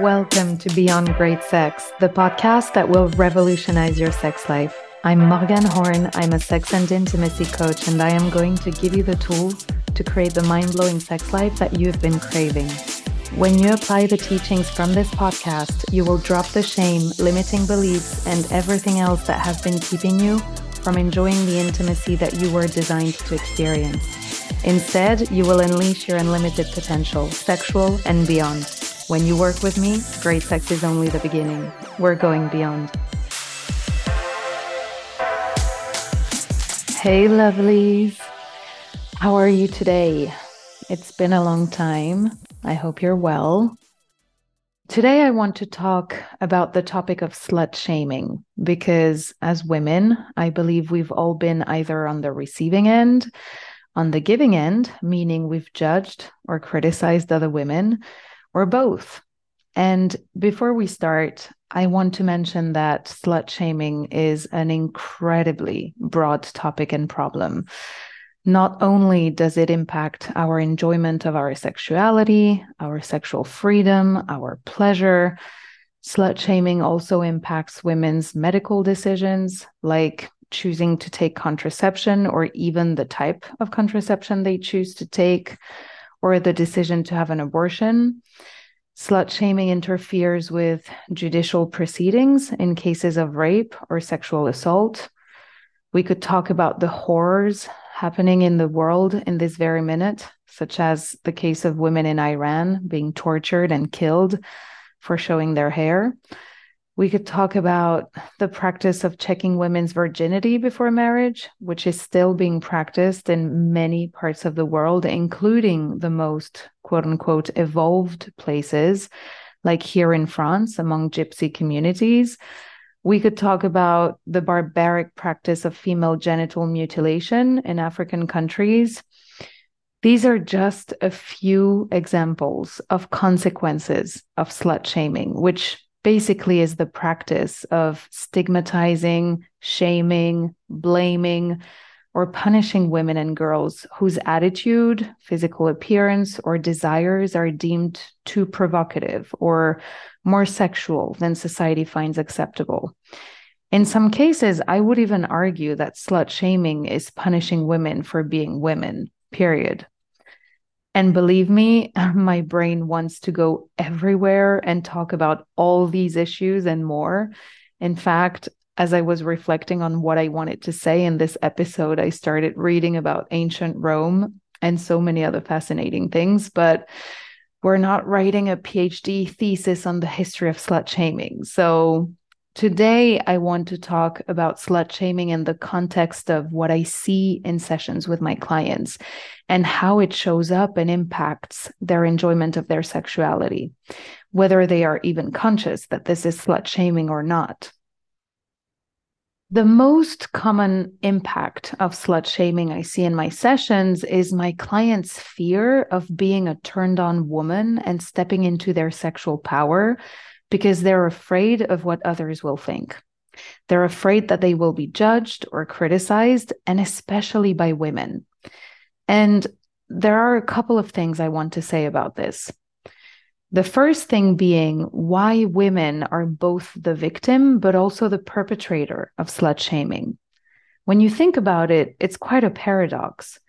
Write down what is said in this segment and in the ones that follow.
Welcome to Beyond Great Sex, the podcast that will revolutionize your sex life. I'm Morgane Horn. I'm a sex and intimacy coach, and I am going to give you the tools to create the mind blowing sex life that you've been craving. When you apply the teachings from this podcast, you will drop the shame, limiting beliefs, and everything else that has been keeping you from enjoying the intimacy that you were designed to experience. Instead, you will unleash your unlimited potential, sexual and beyond. When you work with me, great sex is only the beginning. We're going beyond. Hey, lovelies. How are you today? It's been a long time. I hope you're well. Today, I want to talk about the topic of slut shaming because, as women, I believe we've all been either on the receiving end, on the giving end, meaning we've judged or criticized other women, or both. And before we start, I want to mention that slut shaming is an incredibly broad topic and problem. Not only does it impact our enjoyment of our sexuality, our sexual freedom, our pleasure, slut shaming also impacts women's medical decisions, like choosing to take contraception or even the type of contraception they choose to take, or the decision to have an abortion. Slut shaming interferes with judicial proceedings in cases of rape or sexual assault. We could talk about the horrors happening in the world in this very minute, such as the case of women in Iran being tortured and killed for showing their hair. We could talk about the practice of checking women's virginity before marriage, which is still being practiced in many parts of the world, including the most quote unquote evolved places, like here in France among gypsy communities. We could talk about the barbaric practice of female genital mutilation in African countries. These are just a few examples of consequences of slut shaming, which basically is the practice of stigmatizing, shaming, blaming, or punishing women and girls whose attitude, physical appearance, or desires are deemed too provocative or more sexual than society finds acceptable. In some cases, I would even argue that slut shaming is punishing women for being women, period. And believe me, my brain wants to go everywhere and talk about all these issues and more. In fact, as I was reflecting on what I wanted to say in this episode, I started reading about ancient Rome and so many other fascinating things. But we're not writing a PhD thesis on the history of slut shaming. So today I want to talk about slut shaming in the context of what I see in sessions with my clients and how it shows up and impacts their enjoyment of their sexuality, whether they are even conscious that this is slut shaming or not. The most common impact of slut shaming I see in my sessions is my clients' fear of being a turned on woman and stepping into their sexual power because they're afraid of what others will think. They're afraid that they will be judged or criticized, and especially by women. And there are a couple of things I want to say about this. The first thing being why women are both the victim, but also the perpetrator of slut shaming. When you think about it, it's quite a paradox.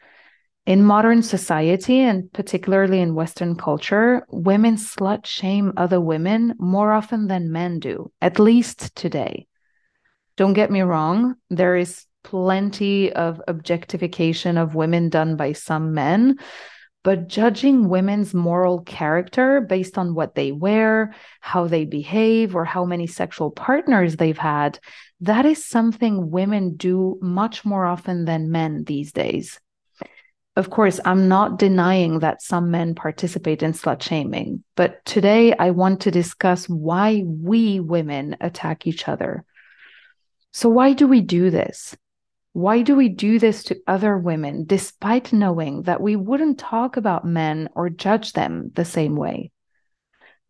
In modern society, and particularly in Western culture, women slut shame other women more often than men do, at least today. Don't get me wrong, there is plenty of objectification of women done by some men, but judging women's moral character based on what they wear, how they behave, or how many sexual partners they've had, that is something women do much more often than men these days. Of course, I'm not denying that some men participate in slut shaming, but today I want to discuss why we women attack each other. So, why do we do this? Why do we do this to other women despite knowing that we wouldn't talk about men or judge them the same way?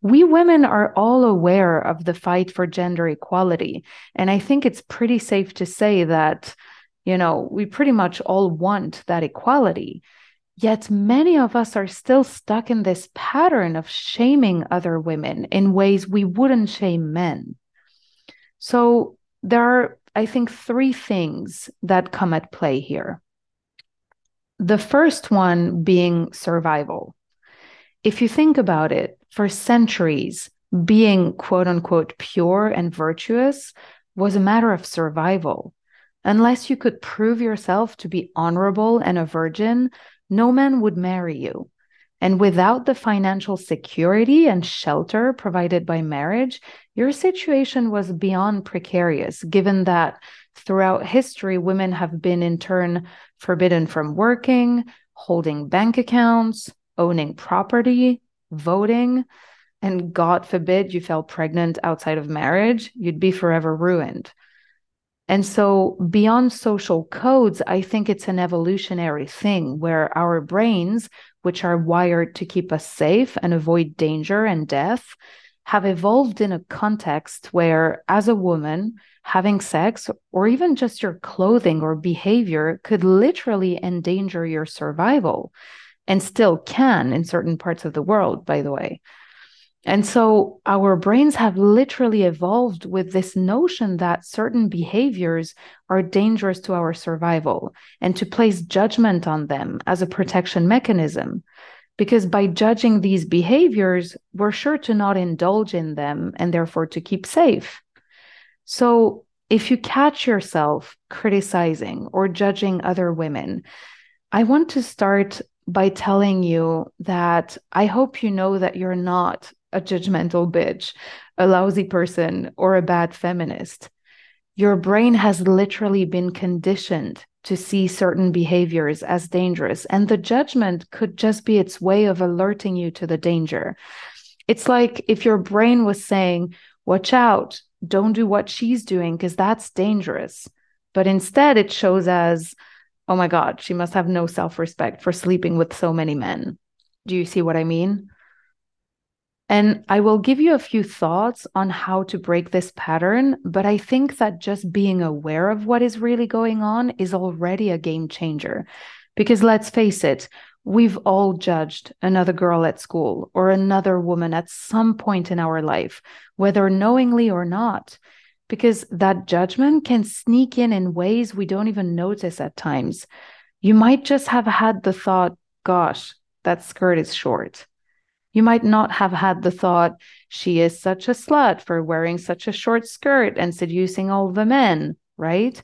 We women are all aware of the fight for gender equality. And I think it's pretty safe to say that, you know, we pretty much all want that equality. Yet many of us are still stuck in this pattern of shaming other women in ways we wouldn't shame men. So there are, I think, three things that come at play here. The first one being survival. If you think about it, for centuries, being quote unquote pure and virtuous was a matter of survival. Unless you could prove yourself to be honorable and a virgin, no man would marry you. And without the financial security and shelter provided by marriage, your situation was beyond precarious, given that throughout history, women have been in turn forbidden from working, holding bank accounts, owning property, voting. And God forbid you fell pregnant outside of marriage, you'd be forever ruined. And so, beyond social codes, I think it's an evolutionary thing where our brains, which are wired to keep us safe and avoid danger and death, have evolved in a context where, as a woman, having sex or even just your clothing or behavior could literally endanger your survival and still can in certain parts of the world, by the way. And so our brains have literally evolved with this notion that certain behaviors are dangerous to our survival and to place judgment on them as a protection mechanism. Because by judging these behaviors, we're sure to not indulge in them and therefore to keep safe. So if you catch yourself criticizing or judging other women, I want to start by telling you that I hope you know that you're not a judgmental bitch, a lousy person, or a bad feminist. Your brain has literally been conditioned to see certain behaviors as dangerous, and the judgment could just be its way of alerting you to the danger. It's like if your brain was saying, Watch out, don't do what she's doing because that's dangerous. But instead, it shows as, Oh my God, she must have no self respect for sleeping with so many men. Do you see what I mean? And I will give you a few thoughts on how to break this pattern, but I think that just being aware of what is really going on is already a game changer. Because let's face it, we've all judged another girl at school or another woman at some point in our life, whether knowingly or not, because that judgment can sneak in in ways we don't even notice at times. You might just have had the thought, gosh, that skirt is short you might not have had the thought, she is such a slut for wearing such a short skirt and seducing all the men, right?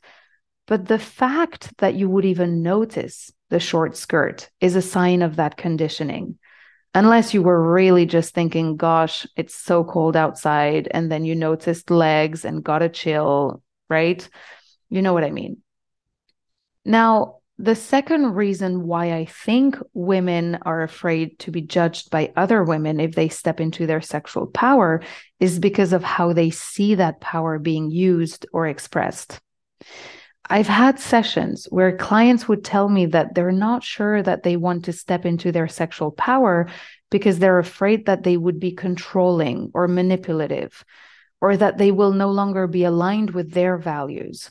But the fact that you would even notice the short skirt is a sign of that conditioning. Unless you were really just thinking, gosh, it's so cold outside. And then you noticed legs and got a chill, right? You know what I mean. Now, the second reason why I think women are afraid to be judged by other women if they step into their sexual power is because of how they see that power being used or expressed. I've had sessions where clients would tell me that they're not sure that they want to step into their sexual power because they're afraid that they would be controlling or manipulative, or that they will no longer be aligned with their values.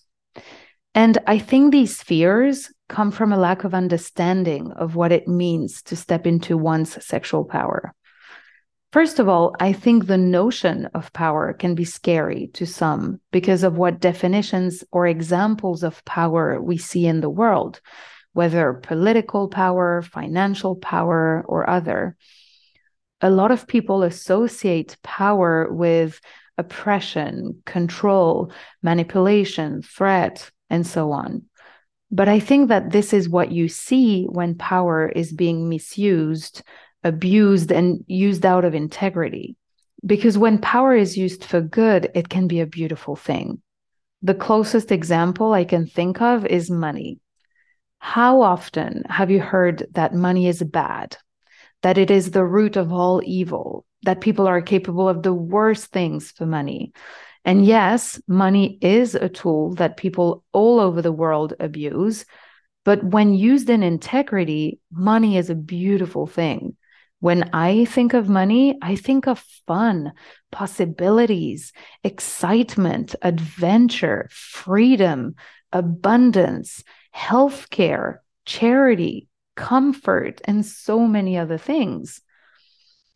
And I think these fears come from a lack of understanding of what it means to step into one's sexual power. First of all, I think the notion of power can be scary to some because of what definitions or examples of power we see in the world, whether political power, financial power, or other. A lot of people associate power with oppression, control, manipulation, threat, and so on. But I think that this is what you see when power is being misused, abused, and used out of integrity. Because when power is used for good, it can be a beautiful thing. The closest example I can think of is money. How often have you heard that money is bad, that it is the root of all evil, that people are capable of the worst things for money, and yes, money is a tool that people all over the world abuse. But when used in integrity, money is a beautiful thing. When I think of money, I think of fun, possibilities, excitement, adventure, freedom, abundance, healthcare, charity, comfort, and so many other things.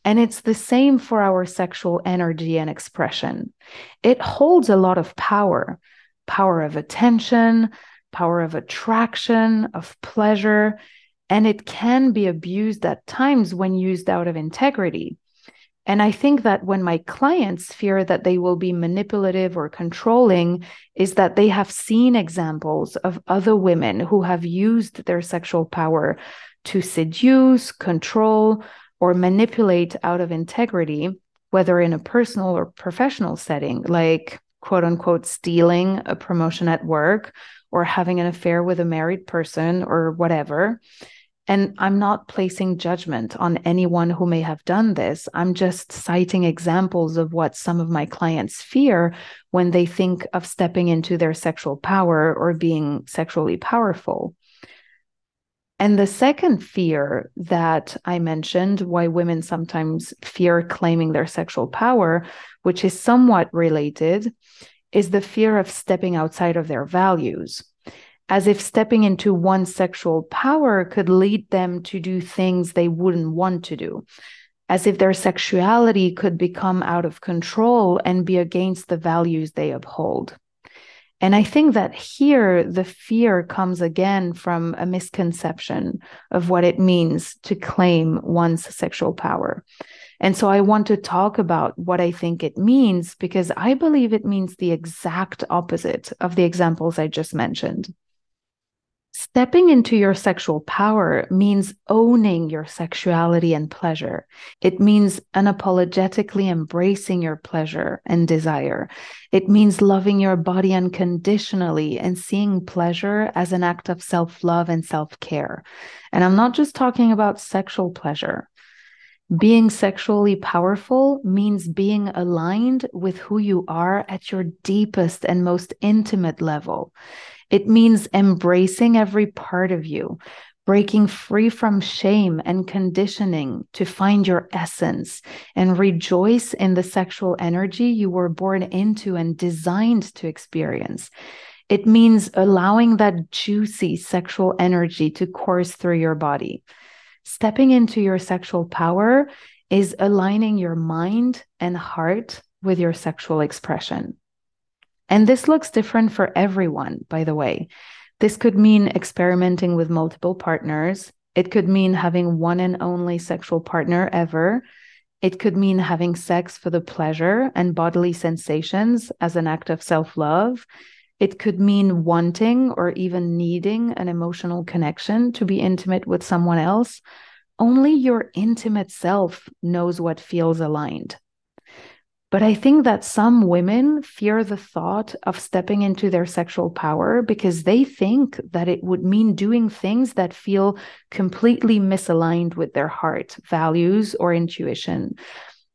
And it's the same for our sexual energy and expression. It holds a lot of power power of attention, power of attraction, of pleasure, and it can be abused at times when used out of integrity. And I think that when my clients fear that they will be manipulative or controlling, is that they have seen examples of other women who have used their sexual power to seduce, control, or manipulate out of integrity, whether in a personal or professional setting, like quote unquote stealing a promotion at work or having an affair with a married person or whatever. And I'm not placing judgment on anyone who may have done this. I'm just citing examples of what some of my clients fear when they think of stepping into their sexual power or being sexually powerful. And the second fear that I mentioned, why women sometimes fear claiming their sexual power, which is somewhat related, is the fear of stepping outside of their values as if stepping into one's sexual power could lead them to do things they wouldn't want to do, as if their sexuality could become out of control and be against the values they uphold. And I think that here the fear comes again from a misconception of what it means to claim one's sexual power. And so I want to talk about what I think it means because I believe it means the exact opposite of the examples I just mentioned. Stepping into your sexual power means owning your sexuality and pleasure. It means unapologetically embracing your pleasure and desire. It means loving your body unconditionally and seeing pleasure as an act of self love and self care. And I'm not just talking about sexual pleasure. Being sexually powerful means being aligned with who you are at your deepest and most intimate level. It means embracing every part of you, breaking free from shame and conditioning to find your essence and rejoice in the sexual energy you were born into and designed to experience. It means allowing that juicy sexual energy to course through your body. Stepping into your sexual power is aligning your mind and heart with your sexual expression. And this looks different for everyone, by the way. This could mean experimenting with multiple partners. It could mean having one and only sexual partner ever. It could mean having sex for the pleasure and bodily sensations as an act of self love. It could mean wanting or even needing an emotional connection to be intimate with someone else. Only your intimate self knows what feels aligned. But I think that some women fear the thought of stepping into their sexual power because they think that it would mean doing things that feel completely misaligned with their heart, values, or intuition.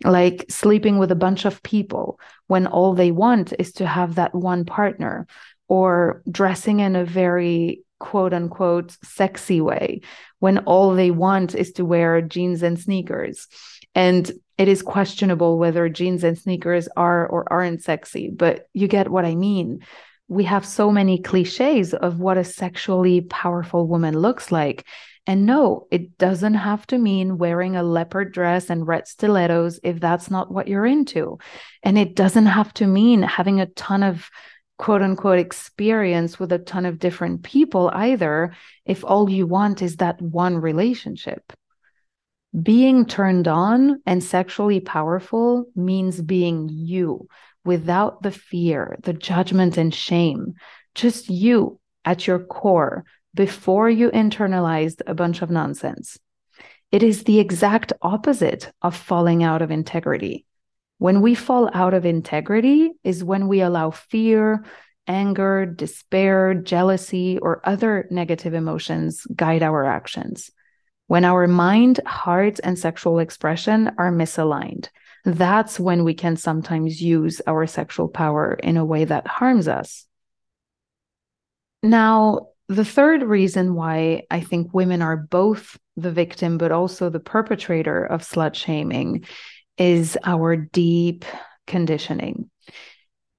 Like sleeping with a bunch of people when all they want is to have that one partner, or dressing in a very quote unquote sexy way when all they want is to wear jeans and sneakers. And it is questionable whether jeans and sneakers are or aren't sexy, but you get what I mean. We have so many cliches of what a sexually powerful woman looks like. And no, it doesn't have to mean wearing a leopard dress and red stilettos if that's not what you're into. And it doesn't have to mean having a ton of quote unquote experience with a ton of different people either if all you want is that one relationship. Being turned on and sexually powerful means being you without the fear, the judgment, and shame. Just you at your core before you internalized a bunch of nonsense. It is the exact opposite of falling out of integrity. When we fall out of integrity is when we allow fear, anger, despair, jealousy, or other negative emotions guide our actions. When our mind, heart, and sexual expression are misaligned, that's when we can sometimes use our sexual power in a way that harms us. Now, the third reason why I think women are both the victim but also the perpetrator of slut shaming is our deep conditioning.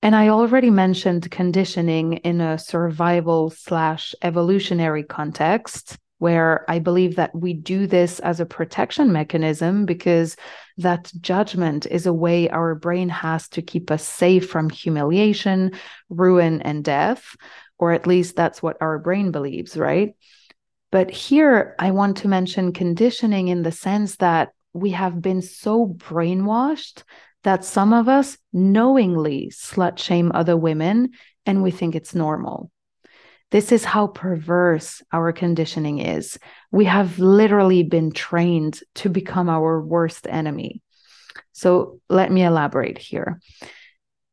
And I already mentioned conditioning in a survival slash evolutionary context where I believe that we do this as a protection mechanism because that judgment is a way our brain has to keep us safe from humiliation, ruin, and death. Or at least that's what our brain believes, right? But here I want to mention conditioning in the sense that we have been so brainwashed that some of us knowingly slut shame other women and we think it's normal. This is how perverse our conditioning is. We have literally been trained to become our worst enemy. So let me elaborate here.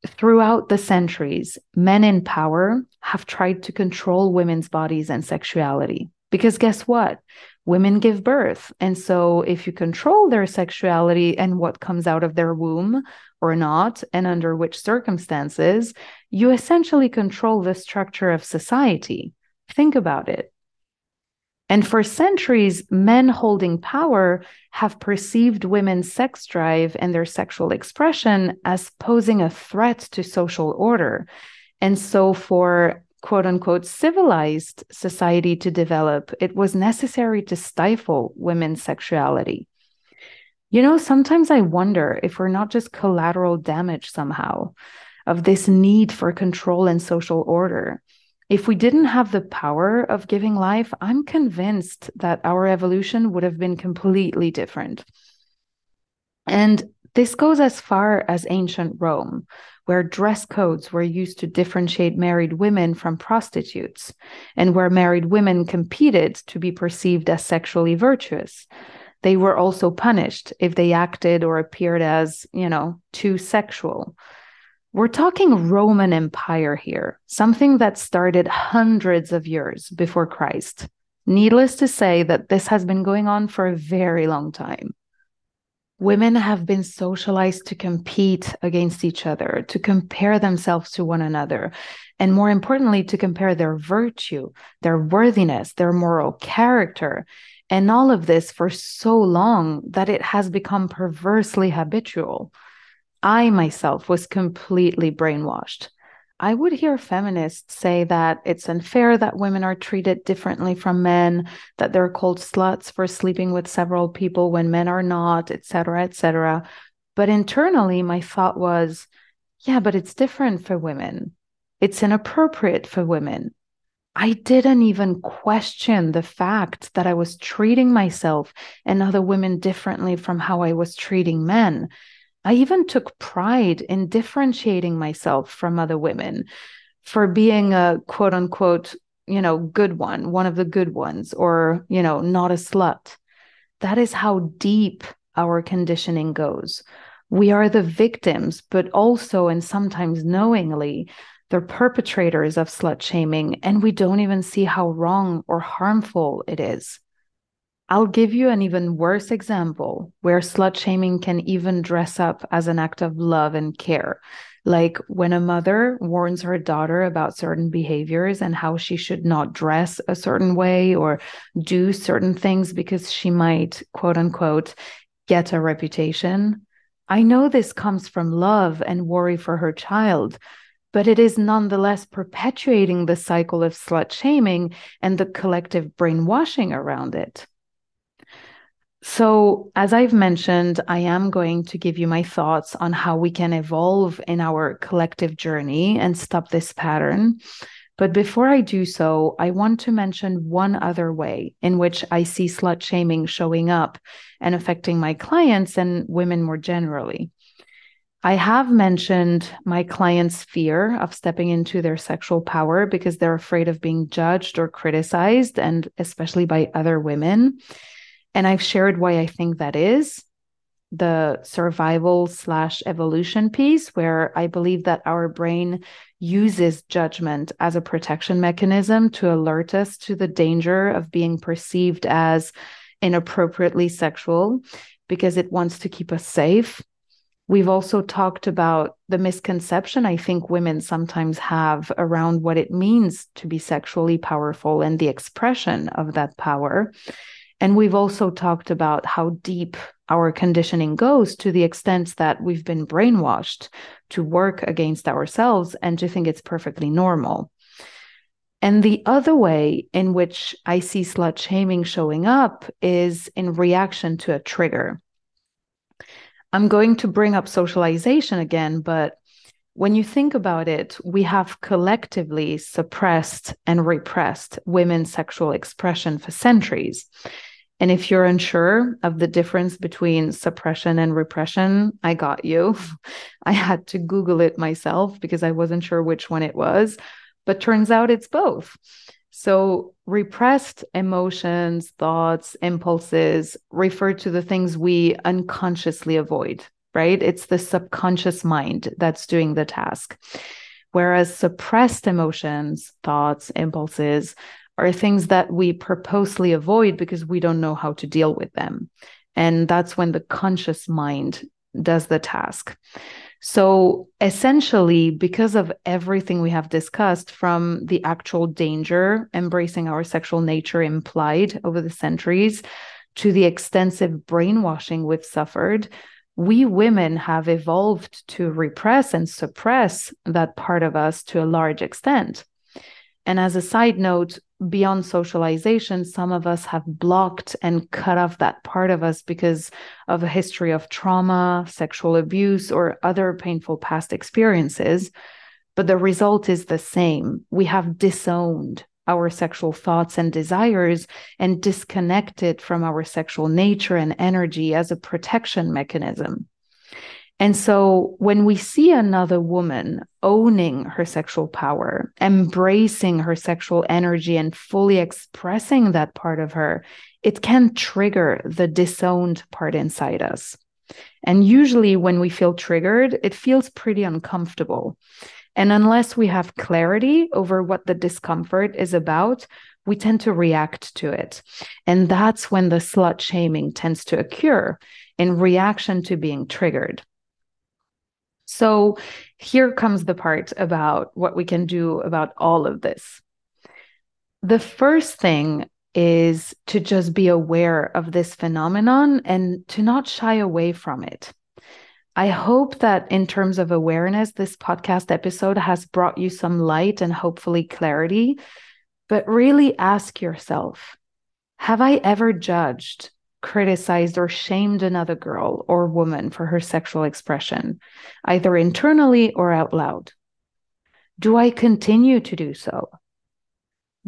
Throughout the centuries, men in power have tried to control women's bodies and sexuality. Because guess what? Women give birth. And so, if you control their sexuality and what comes out of their womb or not, and under which circumstances, you essentially control the structure of society. Think about it. And for centuries, men holding power have perceived women's sex drive and their sexual expression as posing a threat to social order. And so, for quote unquote civilized society to develop, it was necessary to stifle women's sexuality. You know, sometimes I wonder if we're not just collateral damage somehow of this need for control and social order. If we didn't have the power of giving life, I'm convinced that our evolution would have been completely different. And this goes as far as ancient Rome, where dress codes were used to differentiate married women from prostitutes, and where married women competed to be perceived as sexually virtuous. They were also punished if they acted or appeared as, you know, too sexual. We're talking Roman Empire here, something that started hundreds of years before Christ. Needless to say that this has been going on for a very long time women have been socialized to compete against each other, to compare themselves to one another, and more importantly, to compare their virtue, their worthiness, their moral character, and all of this for so long that it has become perversely habitual. I myself was completely brainwashed. I would hear feminists say that it's unfair that women are treated differently from men, that they're called sluts for sleeping with several people when men are not, etc., etc. But internally, my thought was, yeah, but it's different for women. It's inappropriate for women. I didn't even question the fact that I was treating myself and other women differently from how I was treating men. I even took pride in differentiating myself from other women for being a quote unquote, you know, good one, one of the good ones, or, you know, not a slut. That is how deep our conditioning goes. We are the victims, but also, and sometimes knowingly, the perpetrators of slut shaming, and we don't even see how wrong or harmful it is. I'll give you an even worse example where slut shaming can even dress up as an act of love and care. Like when a mother warns her daughter about certain behaviors and how she should not dress a certain way or do certain things because she might, quote unquote, get a reputation. I know this comes from love and worry for her child, but it is nonetheless perpetuating the cycle of slut shaming and the collective brainwashing around it. So, as I've mentioned, I am going to give you my thoughts on how we can evolve in our collective journey and stop this pattern. But before I do so, I want to mention one other way in which I see slut shaming showing up and affecting my clients and women more generally. I have mentioned my clients' fear of stepping into their sexual power because they're afraid of being judged or criticized, and especially by other women. And I've shared why I think that is the survival slash evolution piece, where I believe that our brain uses judgment as a protection mechanism to alert us to the danger of being perceived as inappropriately sexual because it wants to keep us safe. We've also talked about the misconception I think women sometimes have around what it means to be sexually powerful and the expression of that power. And we've also talked about how deep our conditioning goes to the extent that we've been brainwashed to work against ourselves and to think it's perfectly normal. And the other way in which I see slut shaming showing up is in reaction to a trigger. I'm going to bring up socialization again, but when you think about it, we have collectively suppressed and repressed women's sexual expression for centuries. And if you're unsure of the difference between suppression and repression, I got you. I had to Google it myself because I wasn't sure which one it was but turns out it's both. So, repressed emotions, thoughts, impulses refer to the things we unconsciously avoid, right? It's the subconscious mind that's doing the task. Whereas suppressed emotions, thoughts, impulses are things that we purposely avoid because we don't know how to deal with them. And that's when the conscious mind does the task. So essentially, because of everything we have discussed from the actual danger embracing our sexual nature implied over the centuries to the extensive brainwashing we've suffered, we women have evolved to repress and suppress that part of us to a large extent. And as a side note, beyond socialization, some of us have blocked and cut off that part of us because of a history of trauma, sexual abuse, or other painful past experiences. But the result is the same. We have disowned our sexual thoughts and desires and disconnected from our sexual nature and energy as a protection mechanism. And so when we see another woman owning her sexual power, embracing her sexual energy, and fully expressing that part of her, it can trigger the disowned part inside us. And usually, when we feel triggered, it feels pretty uncomfortable. And unless we have clarity over what the discomfort is about, we tend to react to it. And that's when the slut shaming tends to occur in reaction to being triggered. So here comes the part about what we can do about all of this. The first thing is to just be aware of this phenomenon and to not shy away from it. I hope that in terms of awareness, this podcast episode has brought you some light and hopefully clarity. But really ask yourself Have I ever judged criticized or shamed another girl or woman for her sexual expression, either internally or out loud? Do I continue to do so?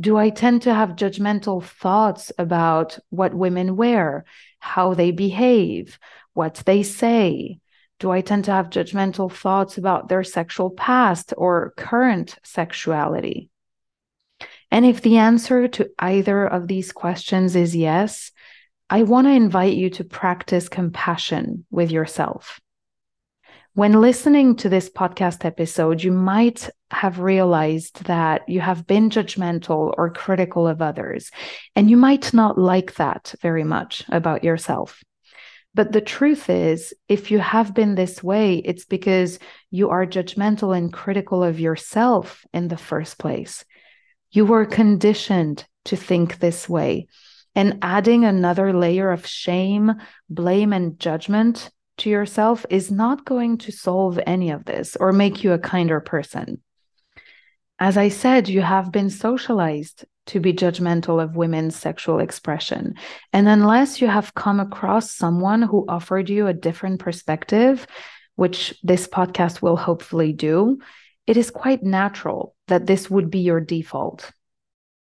Do I tend to have judgmental thoughts about what women wear, how they behave, what they say? Do I tend to have judgmental thoughts about their sexual past or current sexuality? And if the answer to either of these questions is yes, I want to invite you to practice compassion with yourself. When listening to this podcast episode, you might have realized that you have been judgmental or critical of others, and you might not like that very much about yourself. But the truth is, if you have been this way, it's because you are judgmental and critical of yourself in the first place. You were conditioned to think this way and adding another layer of shame, blame, and judgment to yourself is not going to solve any of this or make you a kinder person. As I said, you have been socialized to be judgmental of women's sexual expression. And unless you have come across someone who offered you a different perspective, which this podcast will hopefully do, it is quite natural that this would be your default.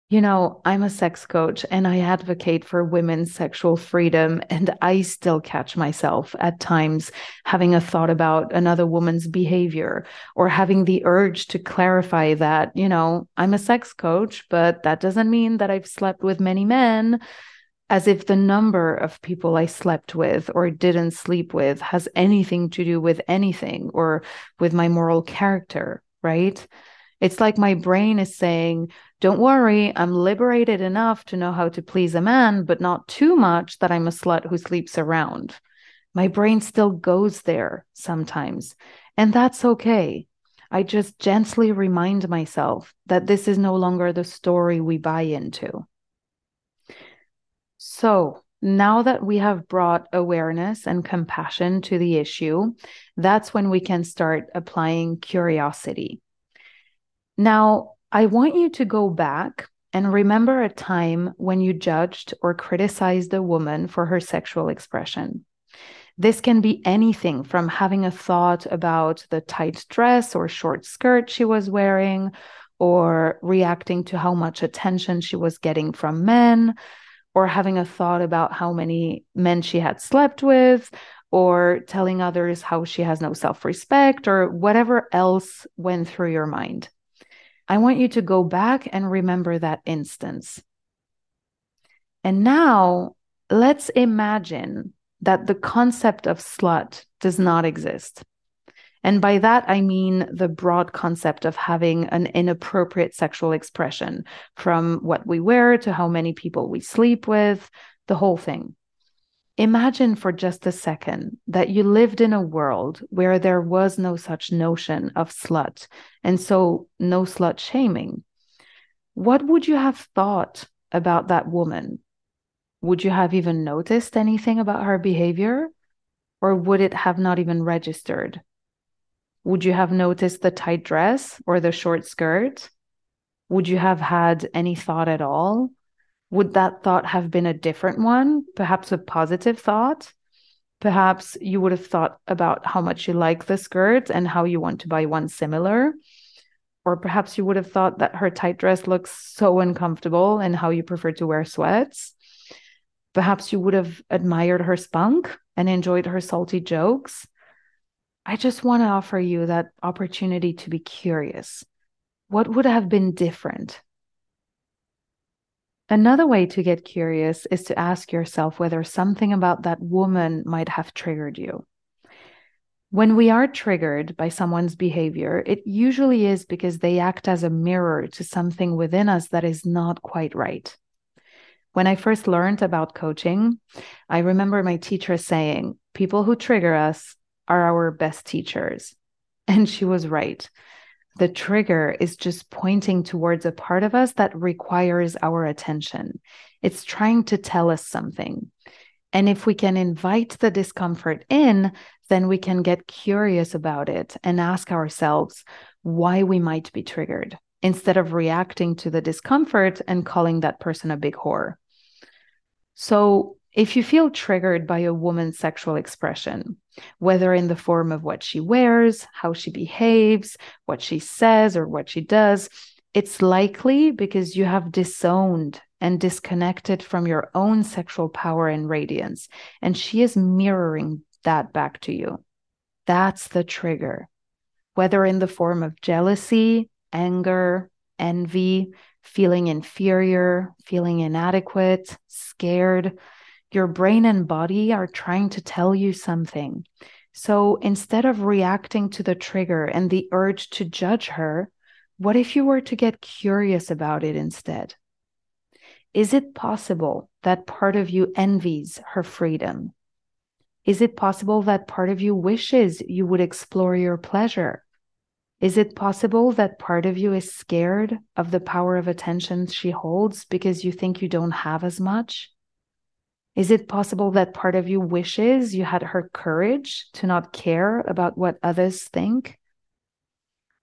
You know, I'm a sex coach and I advocate for women's sexual freedom. And I still catch myself at times having a thought about another woman's behavior or having the urge to clarify that, you know, I'm a sex coach, but that doesn't mean that I've slept with many men, as if the number of people I slept with or didn't sleep with has anything to do with anything or with my moral character, right? It's like my brain is saying, don't worry, I'm liberated enough to know how to please a man, but not too much that I'm a slut who sleeps around. My brain still goes there sometimes, and that's okay. I just gently remind myself that this is no longer the story we buy into. So, now that we have brought awareness and compassion to the issue, that's when we can start applying curiosity. Now, I want you to go back and remember a time when you judged or criticized a woman for her sexual expression. This can be anything from having a thought about the tight dress or short skirt she was wearing, or reacting to how much attention she was getting from men, or having a thought about how many men she had slept with, or telling others how she has no self respect, or whatever else went through your mind. I want you to go back and remember that instance. And now let's imagine that the concept of slut does not exist. And by that, I mean the broad concept of having an inappropriate sexual expression from what we wear to how many people we sleep with, the whole thing. Imagine for just a second that you lived in a world where there was no such notion of slut, and so no slut shaming. What would you have thought about that woman? Would you have even noticed anything about her behavior? Or would it have not even registered? Would you have noticed the tight dress or the short skirt? Would you have had any thought at all would that thought have been a different one, perhaps a positive thought? Perhaps you would have thought about how much you like the skirt and how you want to buy one similar. Or perhaps you would have thought that her tight dress looks so uncomfortable and how you prefer to wear sweats. Perhaps you would have admired her spunk and enjoyed her salty jokes. I just want to offer you that opportunity to be curious. What would have been different Another way to get curious is to ask yourself whether something about that woman might have triggered you. When we are triggered by someone's behavior, it usually is because they act as a mirror to something within us that is not quite right. When I first learned about coaching, I remember my teacher saying, People who trigger us are our best teachers. And she was right the trigger is just pointing towards a part of us that requires our attention. It's trying to tell us something. And if we can invite the discomfort in, then we can get curious about it and ask ourselves why we might be triggered instead of reacting to the discomfort and calling that person a big whore. So, if you feel triggered by a woman's sexual expression, whether in the form of what she wears, how she behaves, what she says, or what she does, it's likely because you have disowned and disconnected from your own sexual power and radiance. And she is mirroring that back to you. That's the trigger, whether in the form of jealousy, anger, envy, feeling inferior, feeling inadequate, scared your brain and body are trying to tell you something. So instead of reacting to the trigger and the urge to judge her, what if you were to get curious about it instead? Is it possible that part of you envies her freedom? Is it possible that part of you wishes you would explore your pleasure? Is it possible that part of you is scared of the power of attention she holds because you think you don't have as much? Is it possible that part of you wishes you had her courage to not care about what others think?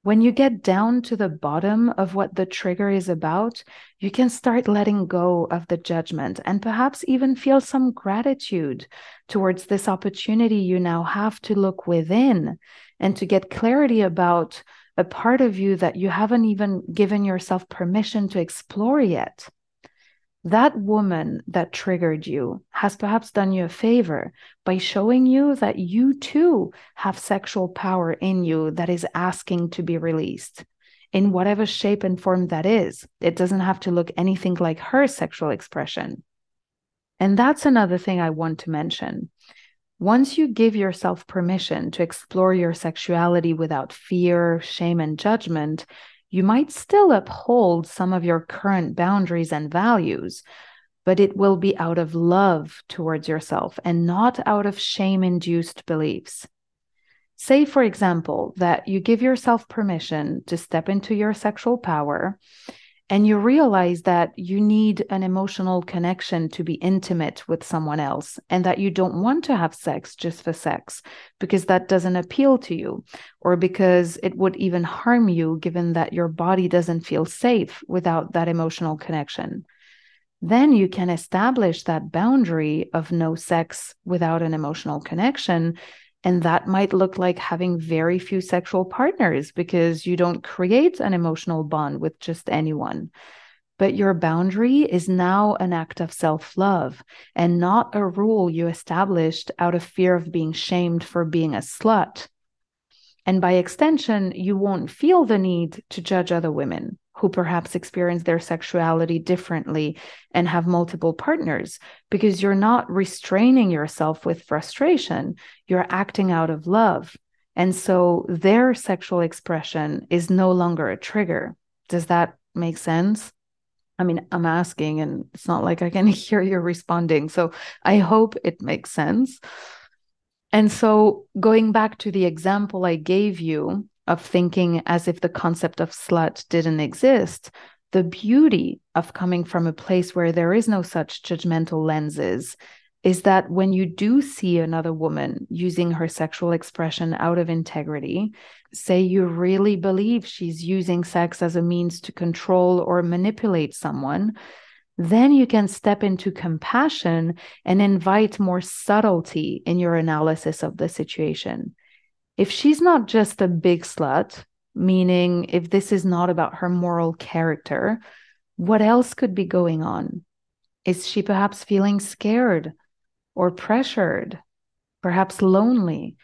When you get down to the bottom of what the trigger is about, you can start letting go of the judgment and perhaps even feel some gratitude towards this opportunity you now have to look within and to get clarity about a part of you that you haven't even given yourself permission to explore yet that woman that triggered you has perhaps done you a favor by showing you that you too have sexual power in you that is asking to be released in whatever shape and form that is. It doesn't have to look anything like her sexual expression. And that's another thing I want to mention. Once you give yourself permission to explore your sexuality without fear, shame, and judgment, you might still uphold some of your current boundaries and values, but it will be out of love towards yourself and not out of shame induced beliefs. Say, for example, that you give yourself permission to step into your sexual power and you realize that you need an emotional connection to be intimate with someone else and that you don't want to have sex just for sex because that doesn't appeal to you or because it would even harm you given that your body doesn't feel safe without that emotional connection. Then you can establish that boundary of no sex without an emotional connection and that might look like having very few sexual partners because you don't create an emotional bond with just anyone. But your boundary is now an act of self love and not a rule you established out of fear of being shamed for being a slut. And by extension, you won't feel the need to judge other women who perhaps experience their sexuality differently and have multiple partners because you're not restraining yourself with frustration, you're acting out of love. And so their sexual expression is no longer a trigger. Does that make sense? I mean, I'm asking, and it's not like I can hear you responding. So I hope it makes sense. And so, going back to the example I gave you of thinking as if the concept of slut didn't exist, the beauty of coming from a place where there is no such judgmental lenses is that when you do see another woman using her sexual expression out of integrity, say you really believe she's using sex as a means to control or manipulate someone, then you can step into compassion and invite more subtlety in your analysis of the situation if she's not just a big slut, meaning if this is not about her moral character, what else could be going on? Is she perhaps feeling scared or pressured, perhaps lonely?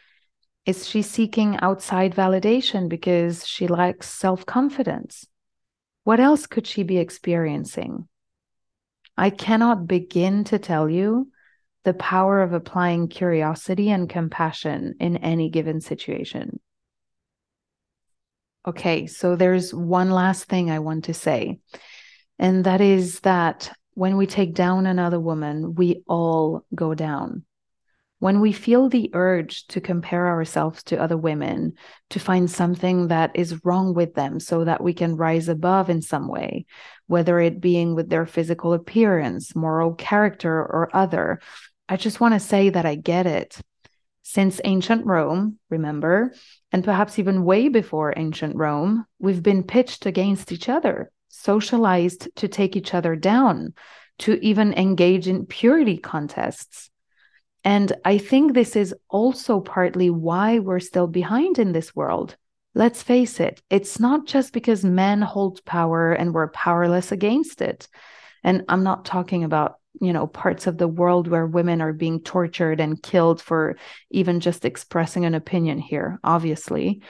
Is she seeking outside validation because she lacks self confidence? What else could she be experiencing? I cannot begin to tell you the power of applying curiosity and compassion in any given situation. Okay, so there's one last thing I want to say, and that is that when we take down another woman, we all go down. When we feel the urge to compare ourselves to other women, to find something that is wrong with them so that we can rise above in some way, whether it being with their physical appearance, moral character, or other, I just want to say that I get it. Since ancient Rome, remember, and perhaps even way before ancient Rome, we've been pitched against each other, socialized to take each other down, to even engage in purity contests. And I think this is also partly why we're still behind in this world. Let's face it, it's not just because men hold power and we're powerless against it. And I'm not talking about you know parts of the world where women are being tortured and killed for even just expressing an opinion here obviously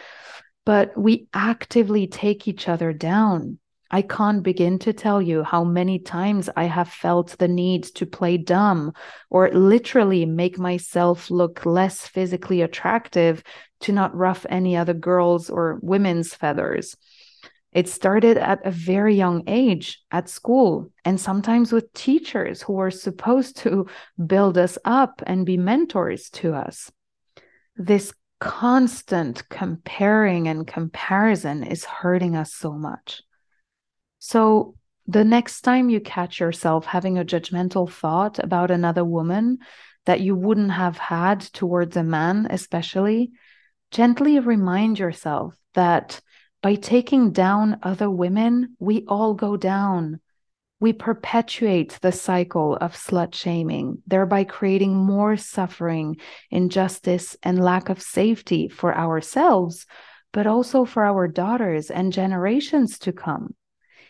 but we actively take each other down I can't begin to tell you how many times I have felt the need to play dumb or literally make myself look less physically attractive to not ruff any other girls' or women's feathers. It started at a very young age at school and sometimes with teachers who were supposed to build us up and be mentors to us. This constant comparing and comparison is hurting us so much. So, the next time you catch yourself having a judgmental thought about another woman that you wouldn't have had towards a man, especially, gently remind yourself that by taking down other women, we all go down. We perpetuate the cycle of slut shaming, thereby creating more suffering, injustice, and lack of safety for ourselves, but also for our daughters and generations to come.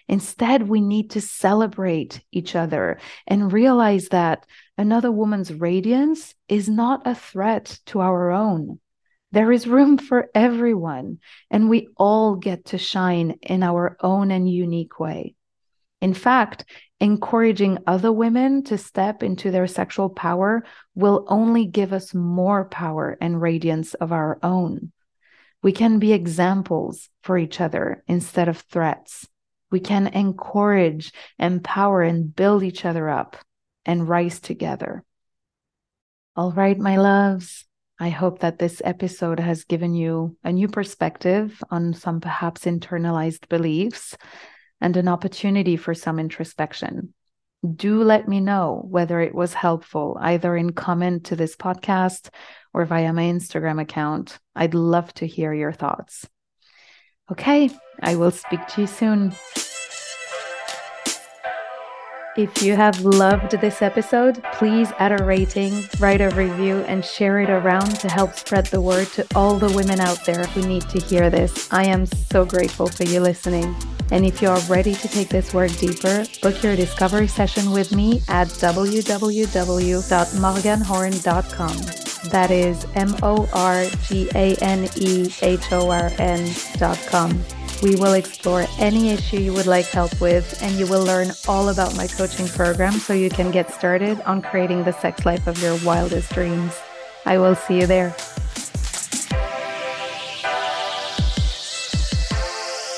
Instead, we need to celebrate each other and realize that another woman's radiance is not a threat to our own. There is room for everyone, and we all get to shine in our own and unique way. In fact, encouraging other women to step into their sexual power will only give us more power and radiance of our own. We can be examples for each other instead of threats. We can encourage, empower, and build each other up and rise together. All right, my loves. I hope that this episode has given you a new perspective on some perhaps internalized beliefs and an opportunity for some introspection. Do let me know whether it was helpful, either in comment to this podcast or via my Instagram account. I'd love to hear your thoughts. Okay, I will speak to you soon. If you have loved this episode, please add a rating, write a review, and share it around to help spread the word to all the women out there who need to hear this. I am so grateful for you listening. And if you are ready to take this work deeper, book your discovery session with me at www.morganehorn.com. That is M O R G A N E H O R N.com. We will explore any issue you would like help with, and you will learn all about my coaching program so you can get started on creating the sex life of your wildest dreams. I will see you there.